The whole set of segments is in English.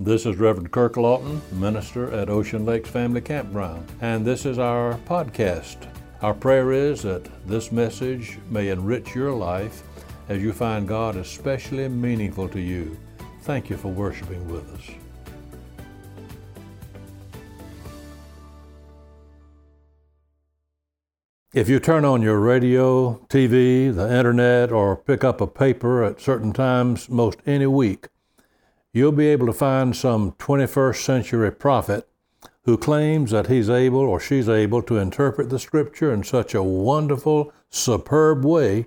This is Reverend Kirk Lawton, minister at Ocean Lakes Family Campground, and this is our podcast. Our prayer is that this message may enrich your life as you find God especially meaningful to you. Thank you for worshiping with us. If you turn on your radio, TV, the internet, or pick up a paper at certain times most any week, you'll be able to find some 21st century prophet who claims that he's able or she's able to interpret the scripture in such a wonderful, superb way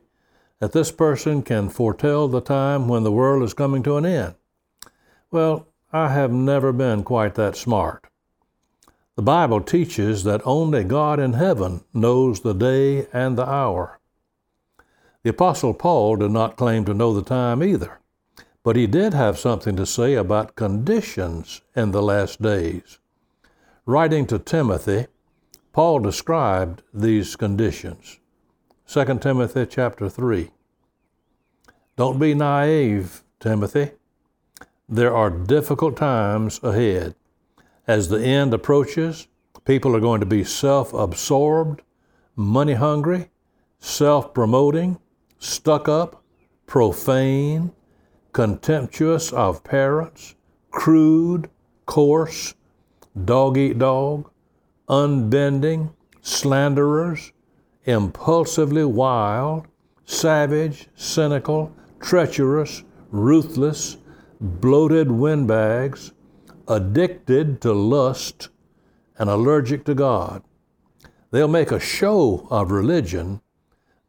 that this person can foretell the time when the world is coming to an end. Well, I have never been quite that smart. The Bible teaches that only God in heaven knows the day and the hour. The Apostle Paul did not claim to know the time either. But he did have something to say about conditions in the last days. Writing to Timothy, Paul described these conditions. 2 Timothy chapter 3. Don't be naive, Timothy. There are difficult times ahead. As the end approaches, people are going to be self absorbed, money hungry, self promoting, stuck up, profane, contemptuous of parents, crude, coarse, dog eat dog, unbending, slanderers, impulsively wild, savage, cynical, treacherous, ruthless, bloated windbags, addicted to lust, and allergic to God. They'll make a show of religion,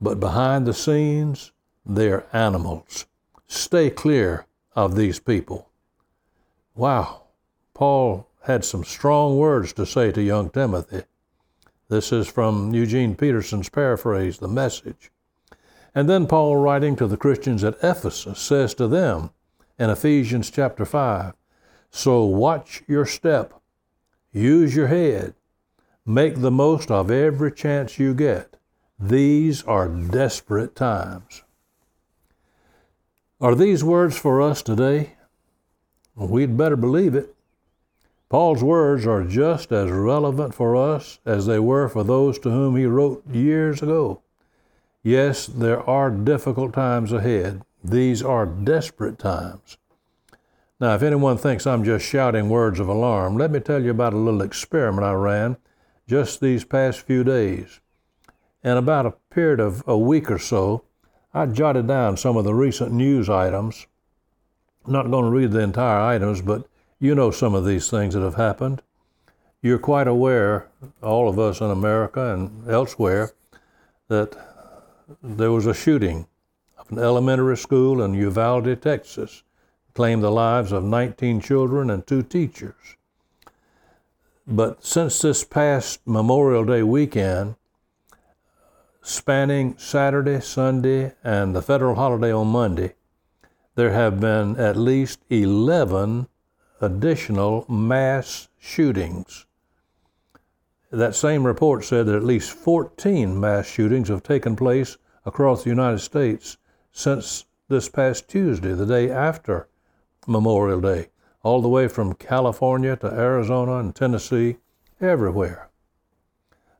but behind the scenes, they're animals. Stay clear of these people. Wow, Paul had some strong words to say to young Timothy. This is from Eugene Peterson's paraphrase, The Message. And then Paul, writing to the Christians at Ephesus, says to them in Ephesians chapter 5 So watch your step, use your head, make the most of every chance you get. These are desperate times. Are these words for us today? Well, We'd better believe it. Paul's words are just as relevant for us as they were for those to whom he wrote years ago. Yes, there are difficult times ahead. These are desperate times. Now, if anyone thinks I'm just shouting words of alarm, let me tell you about a little experiment I ran just these past few days. In about a period of a week or so, I jotted down some of the recent news items. I'm not going to read the entire items, but you know some of these things that have happened. You're quite aware, all of us in America and elsewhere, that there was a shooting of an elementary school in Uvalde, Texas, claimed the lives of 19 children and two teachers. But since this past Memorial Day weekend, spanning Saturday, Sunday, and the federal holiday on Monday, there have been at least 11 additional mass shootings. That same report said that at least 14 mass shootings have taken place across the United States since this past Tuesday, the day after Memorial Day, all the way from California to Arizona and Tennessee, everywhere.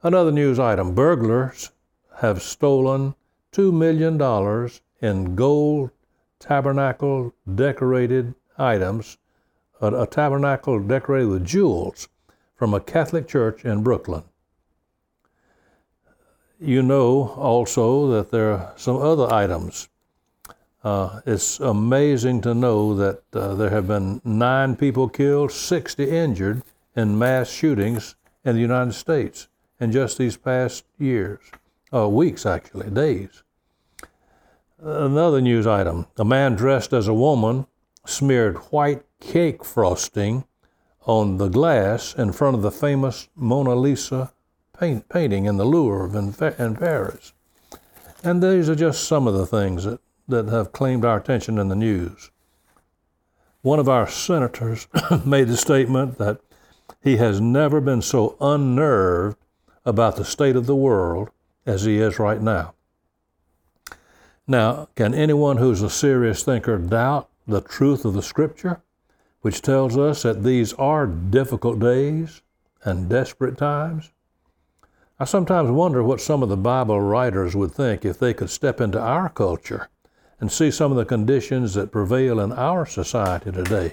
Another news item burglars have stolen $2 million in gold tabernacle decorated items, a, a, tabernacle decorated with jewels from a Catholic church in Brooklyn. You know also that there are some other items. Uh, it's amazing to know that uh, there have been nine people killed, 60 injured in mass shootings in the United States in just these past years uh, weeks actually, days. Another news item a man dressed as a woman smeared white cake frosting on the glass in front of the famous Mona Lisa paint, painting in the Louvre in, in Paris. And these are just some of the things that, that have claimed our attention in the news. One of our senators made the statement that he has never been so unnerved about the state of the world as he is right now. Now, can anyone who's a serious thinker doubt the truth of the Scripture, which tells us that these are difficult days and desperate times. I sometimes wonder what some of the Bible writers would think if they could step into our culture and see some of the conditions that prevail in our society today.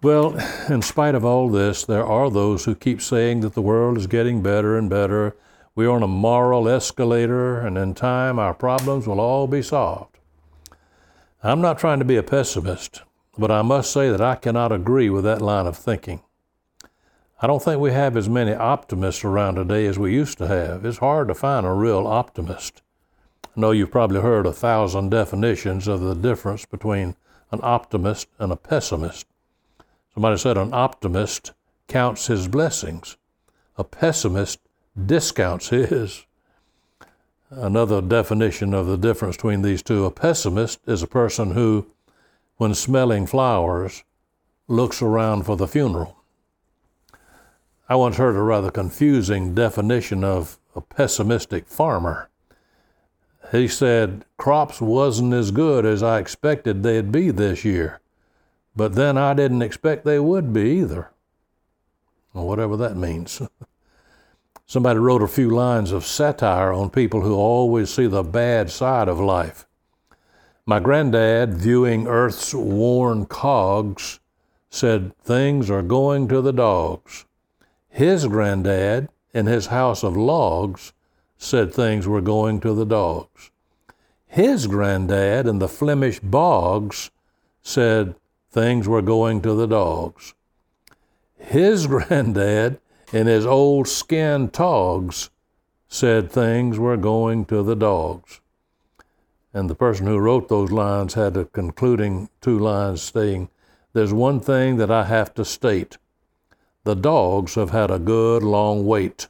Well, in spite of all this, there are those who keep saying that the world is getting better and better. We're on a moral escalator, and in time our problems will all be solved. I'm not trying to be a pessimist, but I must say that I cannot agree with that line of thinking. I don't think we have as many optimists around today as we used to have. It's hard to find a real optimist. I know you've probably heard a thousand definitions of the difference between an optimist and a pessimist. Somebody said an optimist counts his blessings, a pessimist discounts his. Another definition of the difference between these two a pessimist is a person who, when smelling flowers, looks around for the funeral. I once heard a rather confusing definition of a pessimistic farmer. He said crops wasn't as good as I expected they'd be this year, but then I didn't expect they would be either. Whatever that means. Somebody wrote a few lines of satire on people who always see the bad side of life. My granddad, viewing Earth's worn cogs, said, Things are going to the dogs. His granddad, in his house of logs, said things were going to the dogs. His granddad in the Flemish bogs said things were going to the dogs. His granddad in his old skin togs said things were going to the dogs. And the person who wrote those lines had a concluding two lines saying, There's one thing that I have to state the dogs have had a good long wait.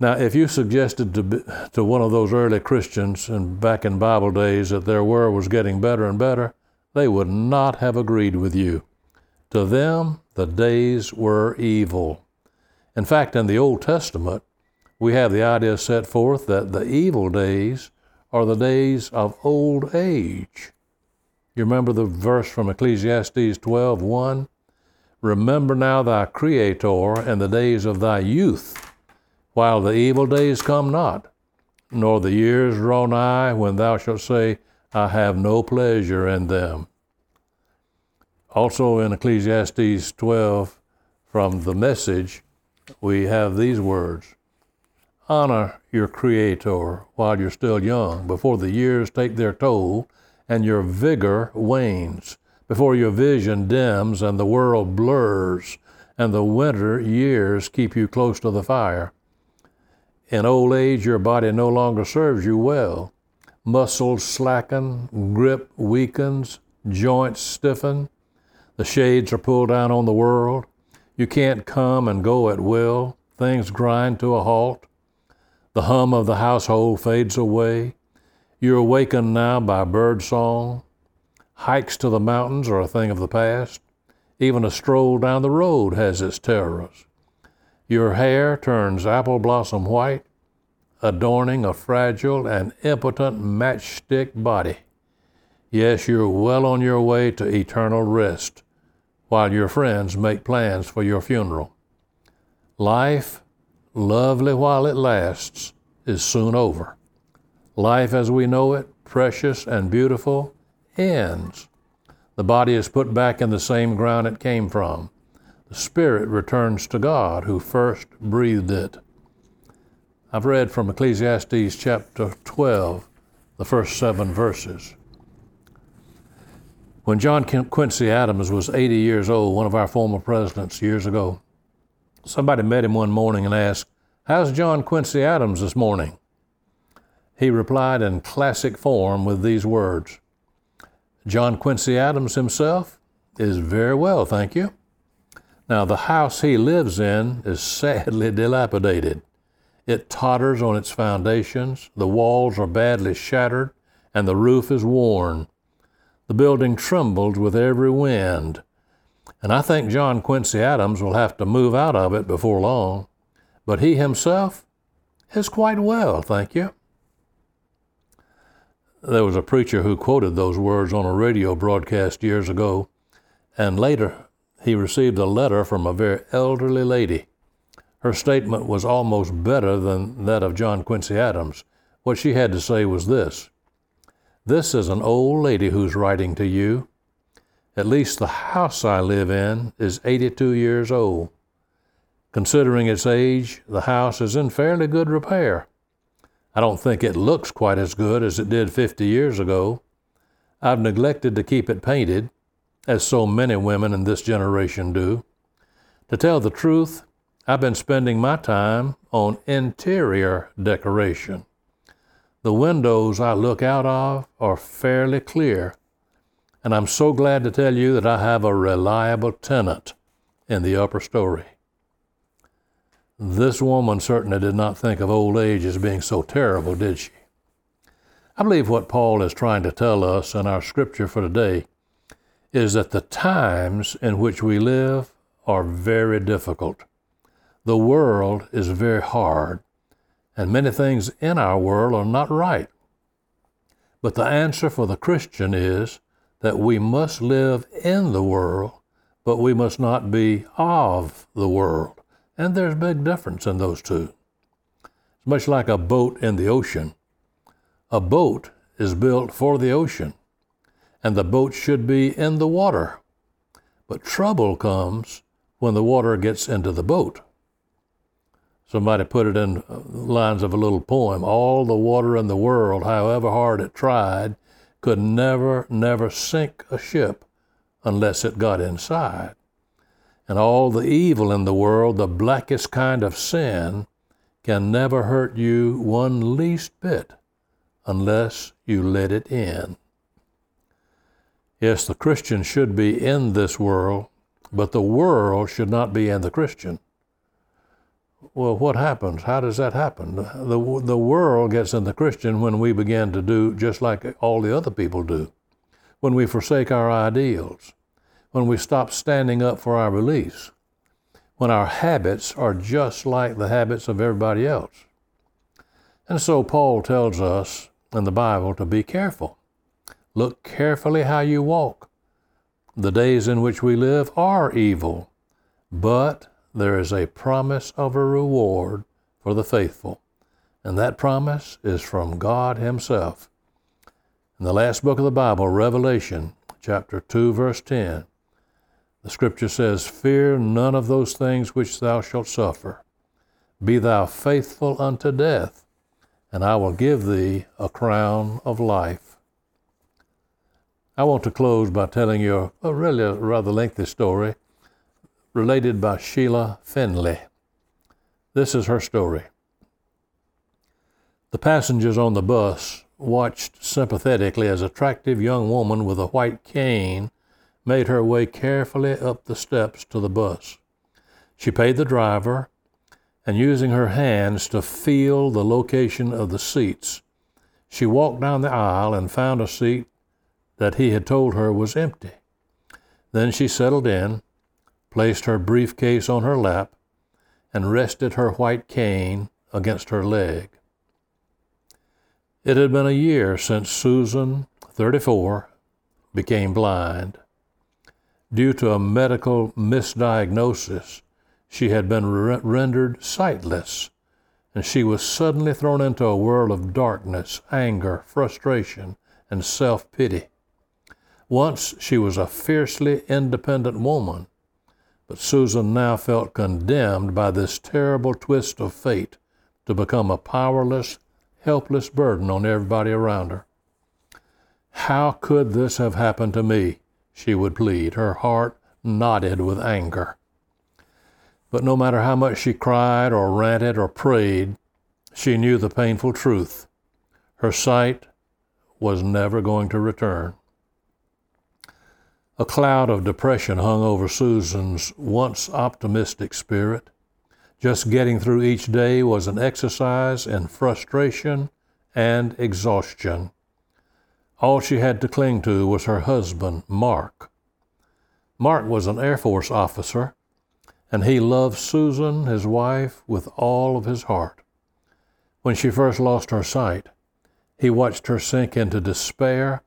Now, if you suggested to, to one of those early Christians and back in Bible days that their world was getting better and better, they would not have agreed with you. To them, the days were evil. In fact, in the Old Testament, we have the idea set forth that the evil days are the days of old age. You remember the verse from Ecclesiastes 12 1? Remember now thy Creator and the days of thy youth, while the evil days come not, nor the years draw nigh when thou shalt say, I have no pleasure in them. Also in Ecclesiastes 12, from the message, we have these words Honor your Creator while you're still young, before the years take their toll and your vigor wanes before your vision dims and the world blurs and the winter years keep you close to the fire. In old age, your body no longer serves you well. Muscles slacken, grip weakens, joints stiffen. The shades are pulled down on the world. You can't come and go at will. Things grind to a halt. The hum of the household fades away. You're awakened now by bird song, Hikes to the mountains are a thing of the past. Even a stroll down the road has its terrors. Your hair turns apple blossom white, adorning a fragile and impotent matchstick body. Yes, you're well on your way to eternal rest, while your friends make plans for your funeral. Life, lovely while it lasts, is soon over. Life as we know it, precious and beautiful, ends. The body is put back in the same ground it came from. The spirit returns to God who first breathed it. I've read from Ecclesiastes chapter 12, the first seven verses. When John Quincy Adams was 80 years old, one of our former presidents years ago, somebody met him one morning and asked, How's John Quincy Adams this morning? He replied in classic form with these words John Quincy Adams himself is very well, thank you. Now, the house he lives in is sadly dilapidated. It totters on its foundations, the walls are badly shattered, and the roof is worn. The building trembles with every wind. And I think John Quincy Adams will have to move out of it before long. But he himself is quite well, thank you. There was a preacher who quoted those words on a radio broadcast years ago, and later he received a letter from a very elderly lady. Her statement was almost better than that of John Quincy Adams. What she had to say was this This is an old lady who's writing to you. At least the house I live in is 82 years old. Considering its age, the house is in fairly good repair. I don't think it looks quite as good as it did 50 years ago. I've neglected to keep it painted, as so many women in this generation do. To tell the truth, I've been spending my time on interior decoration. The windows I look out of are fairly clear, and I'm so glad to tell you that I have a reliable tenant in the upper story. This woman certainly did not think of old age as being so terrible, did she? I believe what Paul is trying to tell us in our scripture for today is that the times in which we live are very difficult. The world is very hard, and many things in our world are not right. But the answer for the Christian is that we must live in the world, but we must not be of the world. And there's a big difference in those two. It's much like a boat in the ocean. A boat is built for the ocean, and the boat should be in the water. But trouble comes when the water gets into the boat. Somebody put it in lines of a little poem. All the water in the world, however hard it tried, could never, never sink a ship unless it got inside. And all the evil in the world, the blackest kind of sin, can never hurt you one least bit unless you let it in. Yes, the Christian should be in this world, but the world should not be in the Christian. Well, what happens? How does that happen? The, the world gets in the Christian when we begin to do just like all the other people do, when we forsake our ideals, when we stop standing up for our beliefs, when our habits are just like the habits of everybody else. And so Paul tells us in the Bible to be careful. Look carefully how you walk. The days in which we live are evil, but there is a promise of a reward for the faithful. And that promise is from God Himself. In the last book of the Bible, Revelation, chapter 2, verse 10, the scripture says, Fear none of those things which thou shalt suffer. Be thou faithful unto death, and I will give thee a crown of life. I want to close by telling you a really rather lengthy story related by Sheila Finley. This is her story. The passengers on the bus watched sympathetically as a attractive young woman with a white cane made her way carefully up the steps to the bus. She paid the driver, and using her hands to feel the location of the seats, she walked down the aisle and found a seat that he had told her was empty. Then she settled in, placed her briefcase on her lap, and rested her white cane against her leg. It had been a year since Susan, 34, became blind. Due to a medical misdiagnosis, she had been re- rendered sightless, and she was suddenly thrown into a world of darkness, anger, frustration, and self pity. Once she was a fiercely independent woman, but Susan now felt condemned by this terrible twist of fate to become a powerless, helpless burden on everybody around her. How could this have happened to me? she would plead, her heart knotted with anger. But no matter how much she cried or ranted or prayed, she knew the painful truth. Her sight was never going to return. A cloud of depression hung over Susan's once optimistic spirit. Just getting through each day was an exercise in frustration and exhaustion. All she had to cling to was her husband, Mark. Mark was an Air Force officer, and he loved Susan, his wife, with all of his heart. When she first lost her sight, He watched her sink into despair,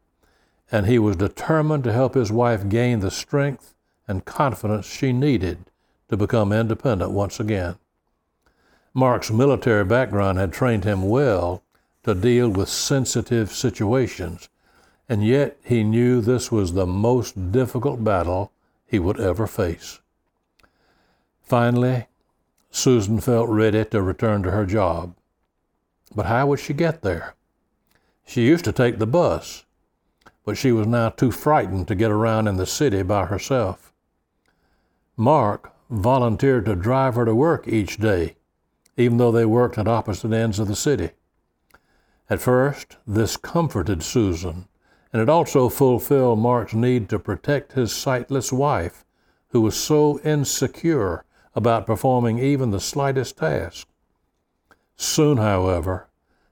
and he was determined to help his wife gain the strength and confidence she needed to become independent once again. Mark's military background had trained him well to deal with sensitive situations, and yet he knew this was the most difficult battle he would ever face. Finally, Susan felt ready to return to her job. But how would she get there? She used to take the bus, but she was now too frightened to get around in the city by herself. Mark volunteered to drive her to work each day, even though they worked at opposite ends of the city. At first, this comforted Susan, and it also fulfilled Mark's need to protect his sightless wife, who was so insecure about performing even the slightest task. Soon, however,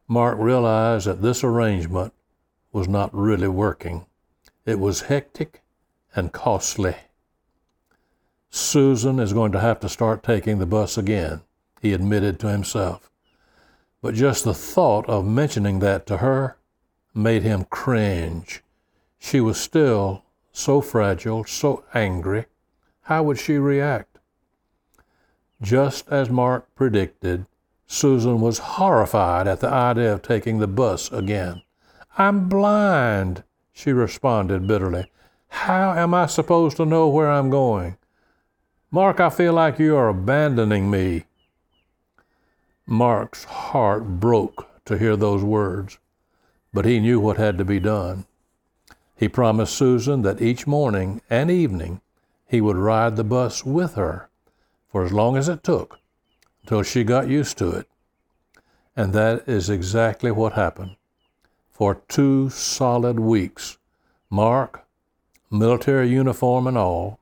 Mark realized that this arrangement was not really working. It was hectic and costly. Susan is going to have to start taking the bus again, he admitted to himself. But just the thought of mentioning that to her made him cringe. She was still so fragile, so angry. How would she react? Just as Mark predicted, Susan was horrified at the idea of taking the bus again. I'm blind, she responded bitterly. How am I supposed to know where I'm going? Mark, I feel like you are abandoning me. Mark's heart broke to hear those words, but he knew what had to be done. He promised Susan that each morning and evening he would ride the bus with her for as long as it took until she got used to it. And that is exactly what happened. For two solid weeks, Mark, military uniform and all,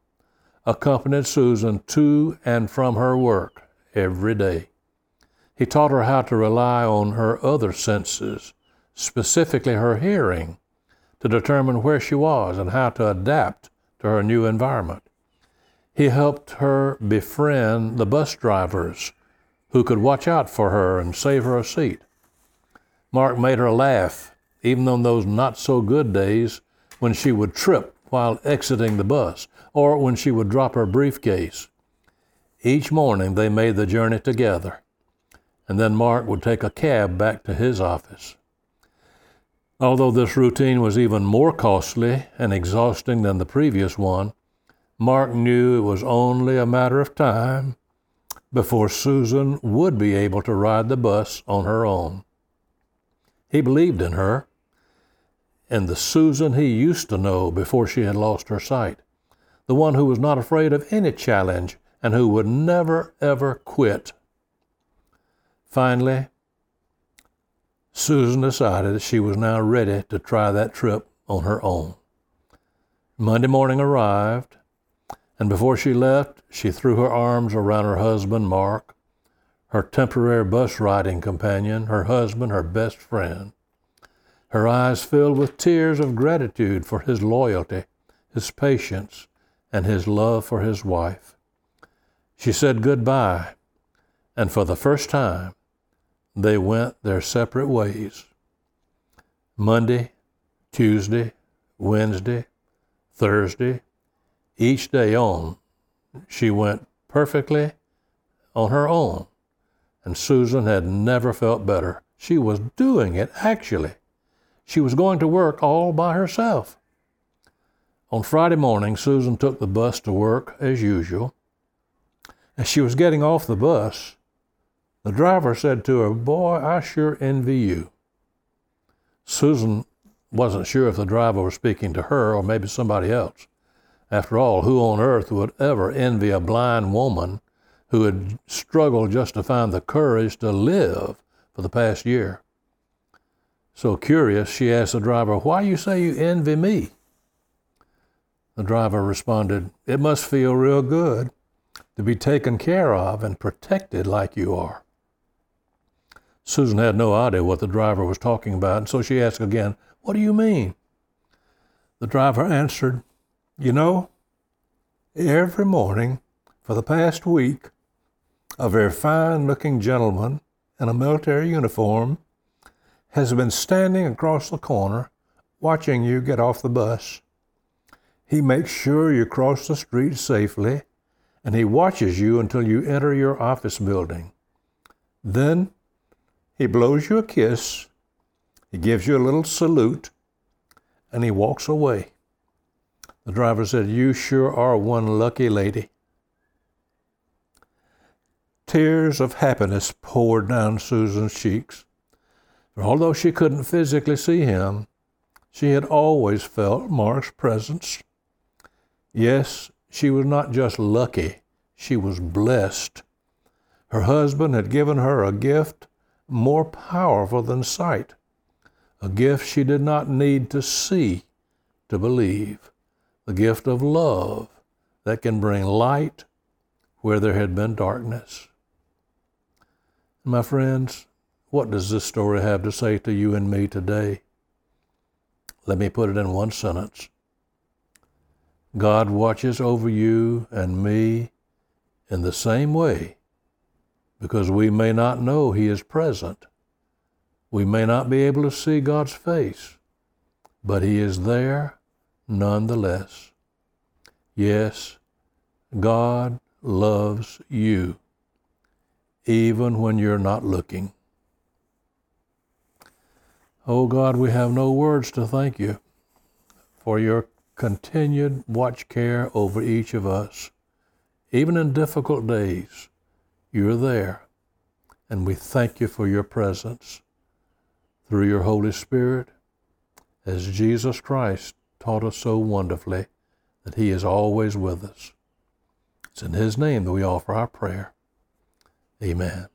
accompanied Susan to and from her work every day. He taught her how to rely on her other senses, specifically her hearing, to determine where she was and how to adapt to her new environment. He helped her befriend the bus drivers who could watch out for her and save her a seat. Mark made her laugh, even on those not so good days when she would trip while exiting the bus or when she would drop her briefcase. Each morning they made the journey together, and then Mark would take a cab back to his office. Although this routine was even more costly and exhausting than the previous one, Mark knew it was only a matter of time before Susan would be able to ride the bus on her own. He believed in her and the Susan he used to know before she had lost her sight the one who was not afraid of any challenge and who would never, ever quit. Finally, Susan decided that she was now ready to try that trip on her own. Monday morning arrived, and before she left, she threw her arms around her husband, Mark, her temporary bus riding companion, her husband, her best friend. Her eyes filled with tears of gratitude for his loyalty, his patience, and his love for his wife. She said goodbye, and for the first time, they went their separate ways. Monday, Tuesday, Wednesday, Thursday, each day on, she went perfectly on her own. And Susan had never felt better. She was doing it, actually. She was going to work all by herself. On Friday morning, Susan took the bus to work as usual. As she was getting off the bus, the driver said to her, Boy, I sure envy you. Susan wasn't sure if the driver was speaking to her or maybe somebody else. After all, who on earth would ever envy a blind woman who had struggled just to find the courage to live for the past year? So curious, she asked the driver, Why you say you envy me? The driver responded, It must feel real good to be taken care of and protected like you are. Susan had no idea what the driver was talking about, and so she asked again, What do you mean? The driver answered, You know, every morning for the past week, a very fine looking gentleman in a military uniform has been standing across the corner watching you get off the bus. He makes sure you cross the street safely, and he watches you until you enter your office building. Then he blows you a kiss, he gives you a little salute, and he walks away. The driver said, You sure are one lucky lady. Tears of happiness poured down Susan's cheeks. Although she couldn't physically see him, she had always felt Mark's presence. Yes, she was not just lucky, she was blessed. Her husband had given her a gift more powerful than sight, a gift she did not need to see to believe, the gift of love that can bring light where there had been darkness. My friends, what does this story have to say to you and me today? Let me put it in one sentence. God watches over you and me in the same way because we may not know He is present. We may not be able to see God's face, but He is there nonetheless. Yes, God loves you, even when you're not looking. Oh God, we have no words to thank you for your continued watch care over each of us. Even in difficult days, you're there. And we thank you for your presence through your Holy Spirit, as Jesus Christ taught us so wonderfully that He is always with us. It's in His name that we offer our prayer. Amen.